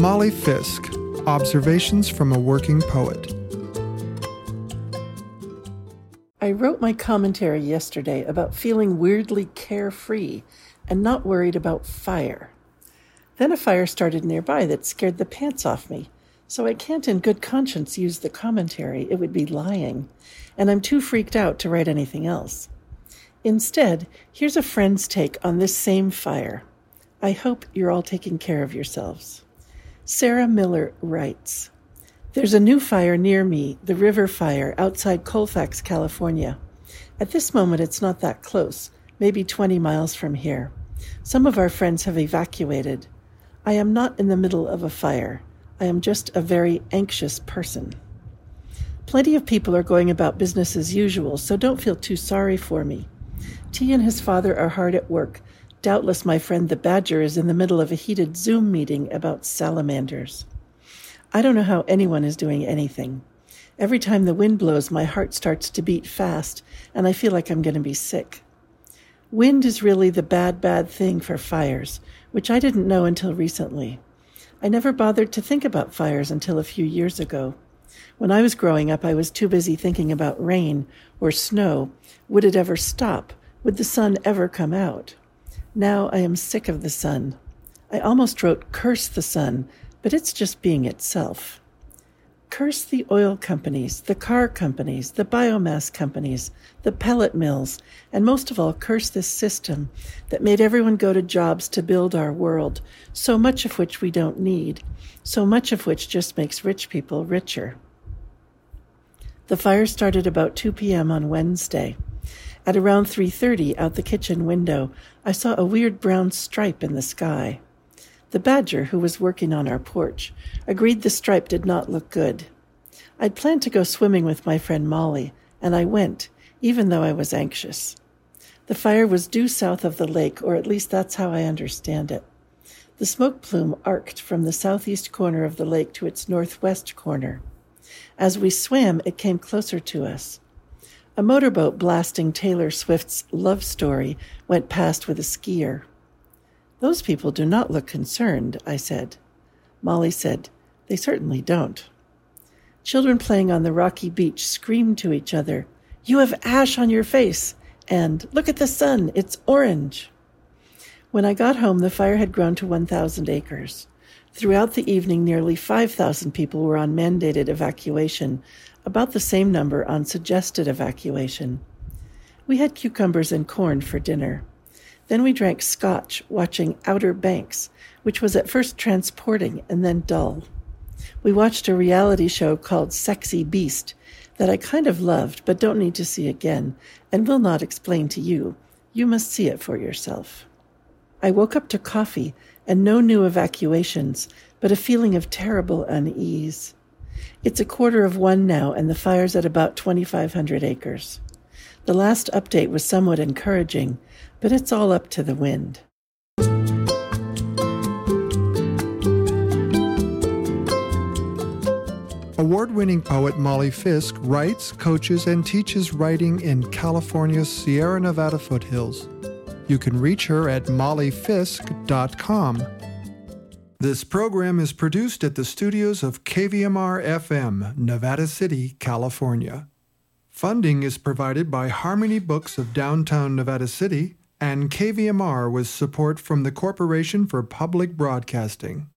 Molly Fisk Observations from a Working Poet. I wrote my commentary yesterday about feeling weirdly carefree and not worried about fire. Then a fire started nearby that scared the pants off me, so I can't in good conscience use the commentary, it would be lying, and I'm too freaked out to write anything else. Instead, here's a friend's take on this same fire. I hope you're all taking care of yourselves. Sarah Miller writes There's a new fire near me, the river fire, outside Colfax, California. At this moment, it's not that close, maybe 20 miles from here. Some of our friends have evacuated. I am not in the middle of a fire. I am just a very anxious person. Plenty of people are going about business as usual, so don't feel too sorry for me. T and his father are hard at work, Doubtless my friend the badger is in the middle of a heated Zoom meeting about salamanders. I don't know how anyone is doing anything. Every time the wind blows, my heart starts to beat fast, and I feel like I'm going to be sick. Wind is really the bad, bad thing for fires, which I didn't know until recently. I never bothered to think about fires until a few years ago. When I was growing up, I was too busy thinking about rain or snow. Would it ever stop? Would the sun ever come out? Now I am sick of the sun. I almost wrote curse the sun, but it's just being itself. Curse the oil companies, the car companies, the biomass companies, the pellet mills, and most of all, curse this system that made everyone go to jobs to build our world, so much of which we don't need, so much of which just makes rich people richer. The fire started about 2 p.m. on Wednesday. At around 3:30 out the kitchen window, I saw a weird brown stripe in the sky. The badger, who was working on our porch, agreed the stripe did not look good. I'd planned to go swimming with my friend Molly, and I went, even though I was anxious. The fire was due south of the lake, or at least that's how I understand it. The smoke plume arced from the southeast corner of the lake to its northwest corner. As we swam, it came closer to us. A motorboat blasting Taylor Swift's Love Story went past with a skier. Those people do not look concerned, I said. Molly said, They certainly don't. Children playing on the rocky beach screamed to each other, You have ash on your face! And look at the sun, it's orange! When I got home, the fire had grown to 1,000 acres. Throughout the evening, nearly 5,000 people were on mandated evacuation, about the same number on suggested evacuation. We had cucumbers and corn for dinner. Then we drank scotch, watching Outer Banks, which was at first transporting and then dull. We watched a reality show called Sexy Beast that I kind of loved but don't need to see again and will not explain to you. You must see it for yourself. I woke up to coffee and no new evacuations, but a feeling of terrible unease. It's a quarter of one now, and the fire's at about 2,500 acres. The last update was somewhat encouraging, but it's all up to the wind. Award winning poet Molly Fisk writes, coaches, and teaches writing in California's Sierra Nevada foothills. You can reach her at mollyfisk.com. This program is produced at the studios of KVMR FM, Nevada City, California. Funding is provided by Harmony Books of downtown Nevada City and KVMR with support from the Corporation for Public Broadcasting.